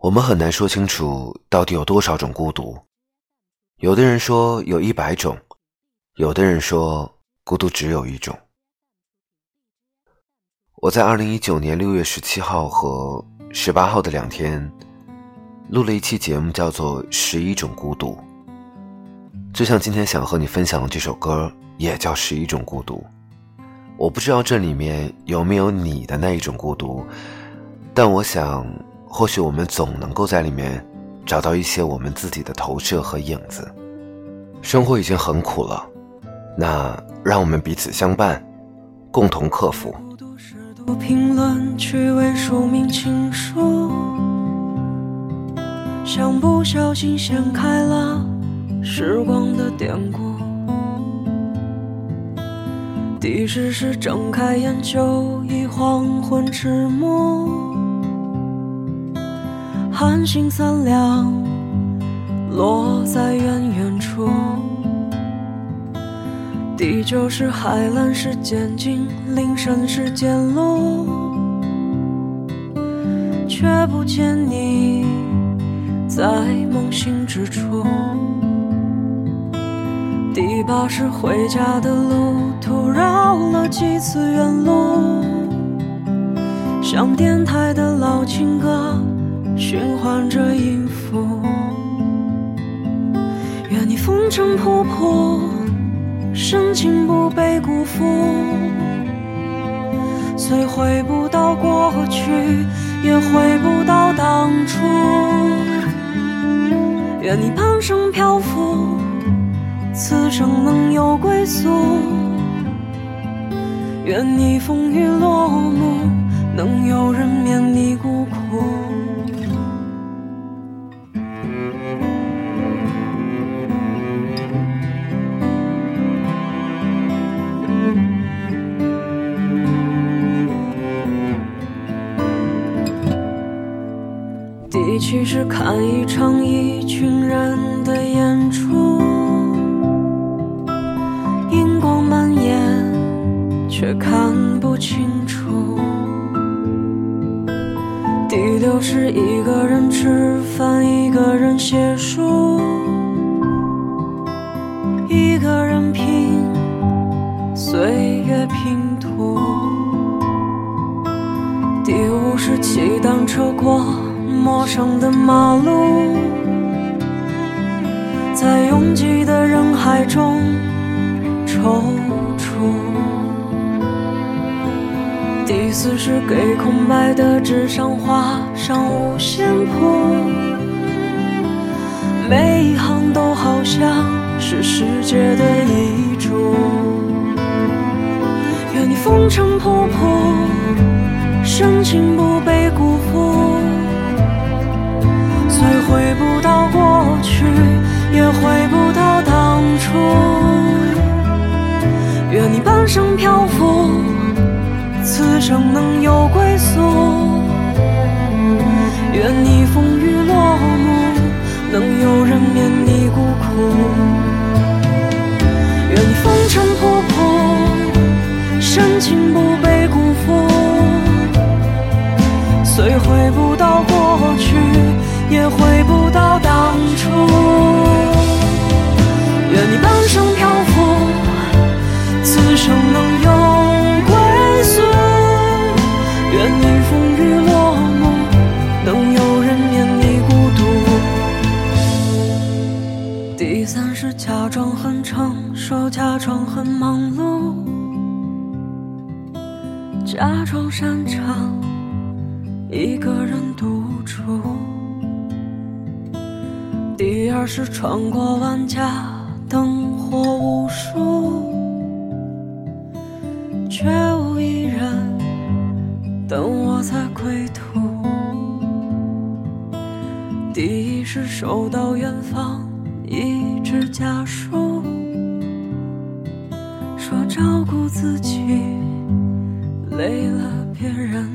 我们很难说清楚到底有多少种孤独。有的人说有一百种，有的人说孤独只有一种。我在二零一九年六月十七号和十八号的两天，录了一期节目，叫做《十一种孤独》。就像今天想和你分享的这首歌，也叫《十一种孤独》。我不知道这里面有没有你的那一种孤独，但我想。或许我们总能够在里面找到一些我们自己的投射和影子。生活已经很苦了，那让我们彼此相伴，共同克服。评论趣味署名情书，像不小心掀开了时光的典故。第十是睁开眼就已黄昏迟暮。寒星三两，落在远远处。地久是海蓝是渐近，林深是渐露，却不见你在梦醒之处。第八是回家的路途绕了几次远路，像电台的老情歌。循环着音符，愿你风尘仆仆，深情不被辜负。虽回不到过去，也回不到当初。愿你半生漂浮，此生能有归宿。愿你风雨落幕，能有人免你孤其实看一场一群人的演出，荧光蔓延，却看不清楚。第六是一个人吃饭，一个人写书，一个人拼岁月拼图。第五是骑单车过。陌生的马路，在拥挤的人海中踌躇。第四是给空白的纸上画上五线谱，每一行都好像是世界的遗嘱。愿你风尘仆仆，深情不被去，也回不到当初。愿你半生漂浮，此生能有归宿。愿你风雨落幕，能有人面是假装很成熟，假装很忙碌，假装擅长一个人独处。第二是穿过万家灯火无数，却无一人等我在归途。第一是收到远方一纸家书，说照顾自己累了别人。